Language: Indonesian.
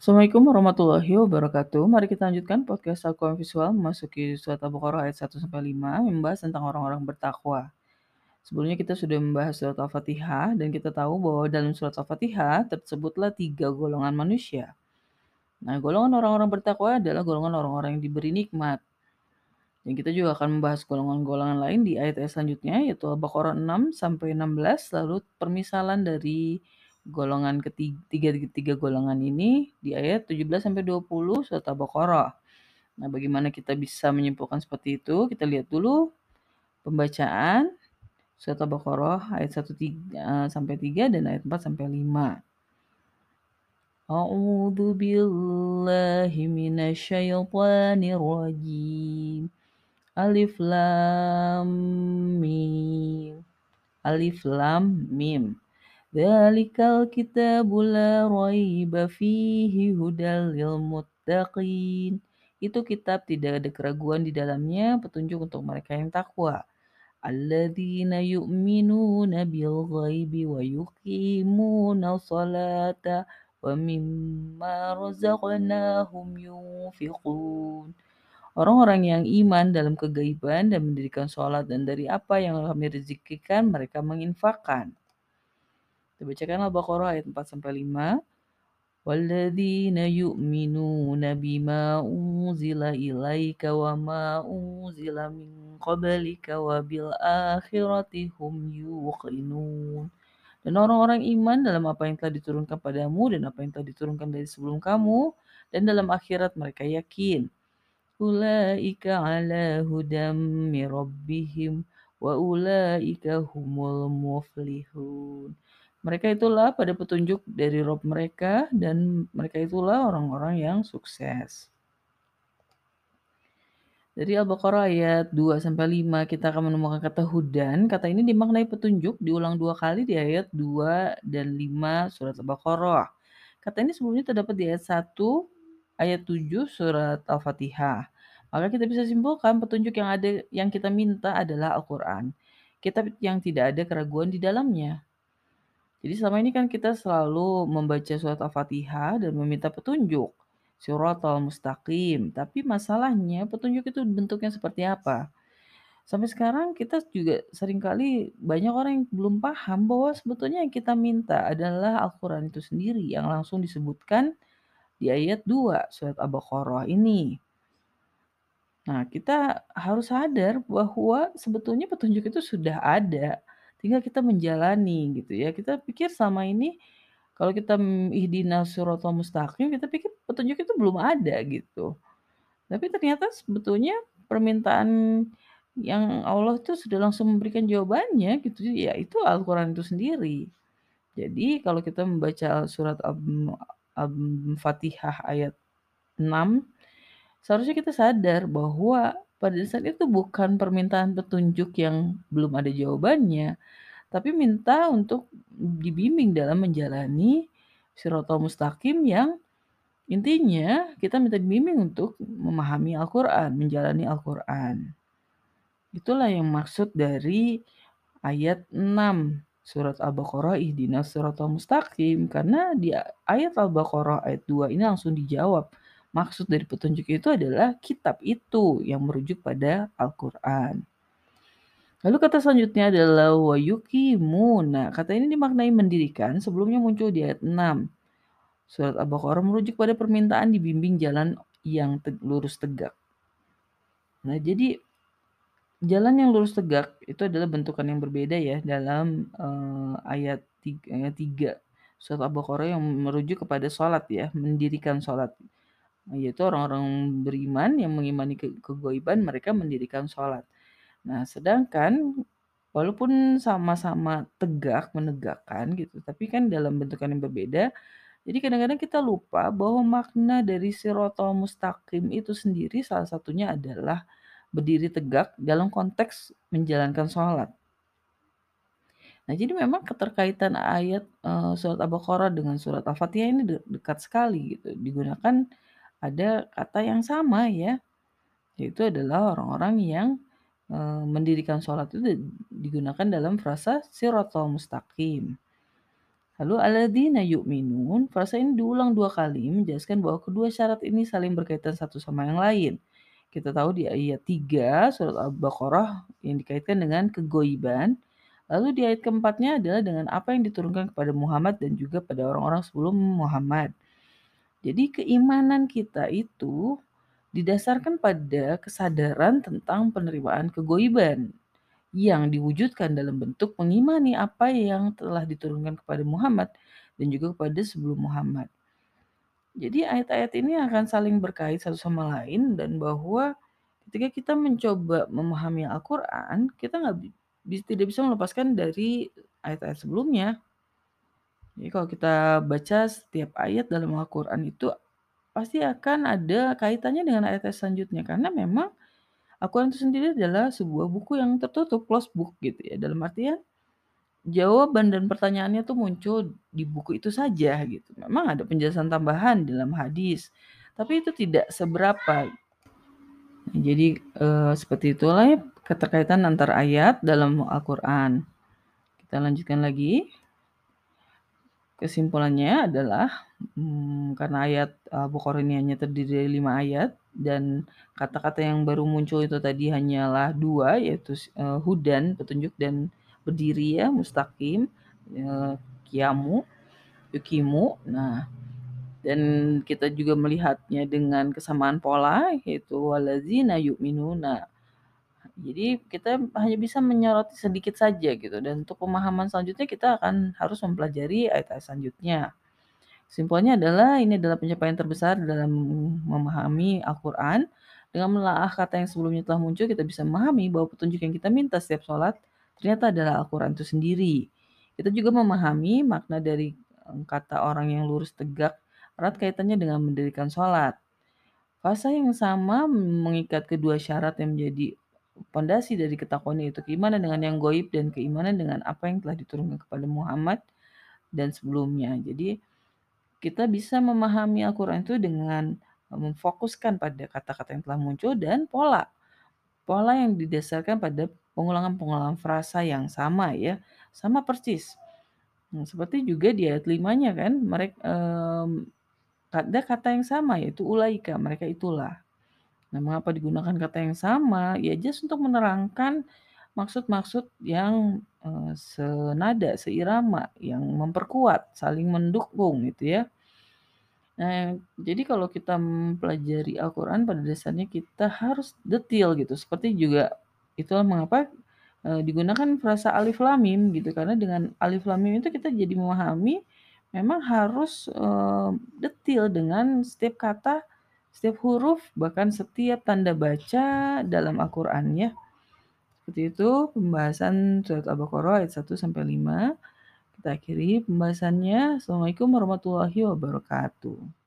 Assalamualaikum warahmatullahi wabarakatuh. Mari kita lanjutkan podcast Al-Quran Visual memasuki surat Al-Baqarah ayat 1 sampai 5 membahas tentang orang-orang bertakwa. Sebelumnya kita sudah membahas surat Al-Fatihah dan kita tahu bahwa dalam surat Al-Fatihah tersebutlah tiga golongan manusia. Nah, golongan orang-orang bertakwa adalah golongan orang-orang yang diberi nikmat. Dan kita juga akan membahas golongan-golongan lain di ayat-ayat selanjutnya yaitu Al-Baqarah 6 sampai 16 lalu permisalan dari golongan ketiga tiga, tiga golongan ini di ayat 17 sampai 20 surat Al-Baqarah. Nah, bagaimana kita bisa menyimpulkan seperti itu? Kita lihat dulu pembacaan surat Al-Baqarah ayat 1 3, sampai 3 dan ayat 4 sampai 5. A'udzu billahi minasyaitonir rajim. Alif lam mim. Alif lam mim. Dzalikal kitabu la raiba fihi hudal muttaqin. Itu kitab tidak ada keraguan di dalamnya, petunjuk untuk mereka yang takwa. Alladzina yu'minuna bil ghaibi wa yuqimuna salata wa mimma razaqnahum yunfiqun. Orang-orang yang iman dalam kegaiban dan mendirikan sholat dan dari apa yang kami rezekikan mereka menginfakkan. Kita bacakan Al-Baqarah ayat 4 sampai 5. Walladzina yu'minuna bima unzila ilaika wa ma unzila min qablika wa bil akhirati hum yuqinun. Dan orang-orang iman dalam apa yang telah diturunkan padamu dan apa yang telah diturunkan dari sebelum kamu dan dalam akhirat mereka yakin. Ulaika ala hudam rabbihim wa ulaika humul muflihun. Mereka itulah pada petunjuk dari Rob mereka dan mereka itulah orang-orang yang sukses. Dari Al-Baqarah ayat 2 sampai 5 kita akan menemukan kata hudan. Kata ini dimaknai petunjuk diulang dua kali di ayat 2 dan 5 surat Al-Baqarah. Kata ini sebelumnya terdapat di ayat 1 ayat 7 surat Al-Fatihah. Maka kita bisa simpulkan petunjuk yang ada yang kita minta adalah Al-Qur'an. Kitab yang tidak ada keraguan di dalamnya. Jadi selama ini kan kita selalu membaca surat Al-Fatihah dan meminta petunjuk. Surat al-mustaqim. Tapi masalahnya petunjuk itu bentuknya seperti apa? Sampai sekarang kita juga sering kali banyak orang yang belum paham bahwa sebetulnya yang kita minta adalah Al-Quran itu sendiri yang langsung disebutkan di ayat 2 surat Al-Baqarah ini. Nah, kita harus sadar bahwa sebetulnya petunjuk itu sudah ada tinggal kita menjalani gitu ya. Kita pikir selama ini kalau kita ihdinas siratal mustaqim, kita pikir petunjuk itu belum ada gitu. Tapi ternyata sebetulnya permintaan yang Allah itu sudah langsung memberikan jawabannya gitu ya, itu Al-Qur'an itu sendiri. Jadi kalau kita membaca surat Al-Fatihah ayat 6, seharusnya kita sadar bahwa pada saat itu bukan permintaan petunjuk yang belum ada jawabannya, tapi minta untuk dibimbing dalam menjalani Siratal Mustaqim yang intinya kita minta dibimbing untuk memahami Al-Qur'an, menjalani Al-Qur'an. Itulah yang maksud dari ayat 6 surat Al-Baqarah ihdinas siratal mustaqim karena di ayat Al-Baqarah ayat 2 ini langsung dijawab Maksud dari petunjuk itu adalah kitab itu yang merujuk pada Al-Quran. Lalu kata selanjutnya adalah wayukimuna. Kata ini dimaknai mendirikan, sebelumnya muncul di ayat 6. Surat Al-Baqarah merujuk pada permintaan dibimbing jalan yang te lurus tegak. Nah, jadi jalan yang lurus tegak itu adalah bentukan yang berbeda ya dalam uh, ayat 3, ayat 3 surat Al-Baqarah yang merujuk kepada sholat ya, mendirikan sholat yaitu orang-orang beriman yang mengimani ke kegoiban mereka mendirikan sholat. Nah, sedangkan walaupun sama-sama tegak, menegakkan gitu, tapi kan dalam bentukan yang berbeda. Jadi kadang-kadang kita lupa bahwa makna dari sirotol mustaqim itu sendiri salah satunya adalah berdiri tegak dalam konteks menjalankan sholat. Nah, jadi memang keterkaitan ayat uh, surat Al-Baqarah dengan surat Al-Fatihah ini de dekat sekali gitu. Digunakan ada kata yang sama ya, yaitu adalah orang-orang yang e, mendirikan sholat itu digunakan dalam frasa siratal mustaqim. Lalu alladzina yu'minun, frasa ini diulang 2 kali menjelaskan bahwa kedua syarat ini saling berkaitan satu sama yang lain. Kita tahu di ayat 3 surat Al-Baqarah yang dikaitkan dengan keghoiban, lalu di ayat keempatnya adalah dengan apa yang diturunkan kepada Muhammad dan juga pada orang-orang sebelum Muhammad. Jadi keimanan kita itu didasarkan pada kesadaran tentang penerimaan keghoiban yang diwujudkan dalam bentuk mengimani apa yang telah diturunkan kepada Muhammad dan juga kepada sebelum Muhammad. Jadi ayat-ayat ini akan saling berkait satu sama lain dan bahwa ketika kita mencoba memahami Al-Quran, kita nggak tidak bisa melepaskan dari ayat-ayat sebelumnya. Jadi kalau kita baca setiap ayat dalam Al-Quran itu pasti akan ada kaitannya dengan ayat-ayat selanjutnya karena memang Al-Quran itu sendiri adalah sebuah buku yang tertutup, closed book gitu ya. Dalam artian jawaban dan pertanyaannya tuh muncul di buku itu saja gitu. Memang ada penjelasan tambahan dalam hadis, tapi itu tidak seberapa. Jadi eh, seperti itulah ya keterkaitan antar ayat dalam Al-Quran. Kita lanjutkan lagi. Kesimpulannya adalah hmm, karena ayat Al-Baqarah ini hanya terdiri dari lima ayat dan kata-kata yang baru muncul itu tadi hanyalah dua yaitu uh, hudan petunjuk dan berdiri ya mustaqim uh, kiamu yukimu nah dan kita juga melihatnya dengan kesamaan pola yaitu walazina yu'minuna jadi kita hanya bisa menyoroti sedikit saja gitu dan untuk pemahaman selanjutnya kita akan harus mempelajari ayat-ayat selanjutnya. Simpelnya adalah ini adalah pencapaian terbesar dalam memahami Al-Quran. Dengan melahah kata yang sebelumnya telah muncul, kita bisa memahami bahwa petunjuk yang kita minta setiap sholat ternyata adalah Al-Quran itu sendiri. Kita juga memahami makna dari kata orang yang lurus tegak erat kaitannya dengan mendirikan sholat. Fasa yang sama mengikat kedua syarat yang menjadi pondasi dari ketakwaan itu keimanan dengan yang goib dan keimanan dengan apa yang telah diturunkan kepada Muhammad dan sebelumnya. Jadi kita bisa memahami Al-Quran itu dengan memfokuskan pada kata-kata yang telah muncul dan pola. Pola yang didasarkan pada pengulangan-pengulangan frasa yang sama ya, sama persis. Nah, seperti juga di ayat limanya kan, mereka um, ada kata yang sama yaitu ulaika, mereka itulah. Nah, mengapa digunakan kata yang sama? Ya just untuk menerangkan maksud-maksud yang uh, senada, seirama, yang memperkuat, saling mendukung gitu ya. Nah, jadi kalau kita mempelajari Al-Quran pada dasarnya kita harus detail gitu. Seperti juga itulah mengapa uh, digunakan frasa alif lam mim gitu karena dengan alif lam mim itu kita jadi memahami memang harus uh, detail dengan setiap kata setiap huruf, bahkan setiap tanda baca dalam Al-Quran ya. Seperti itu pembahasan surat Al-Baqarah ayat 1 sampai 5. Kita akhiri pembahasannya. Assalamualaikum warahmatullahi wabarakatuh.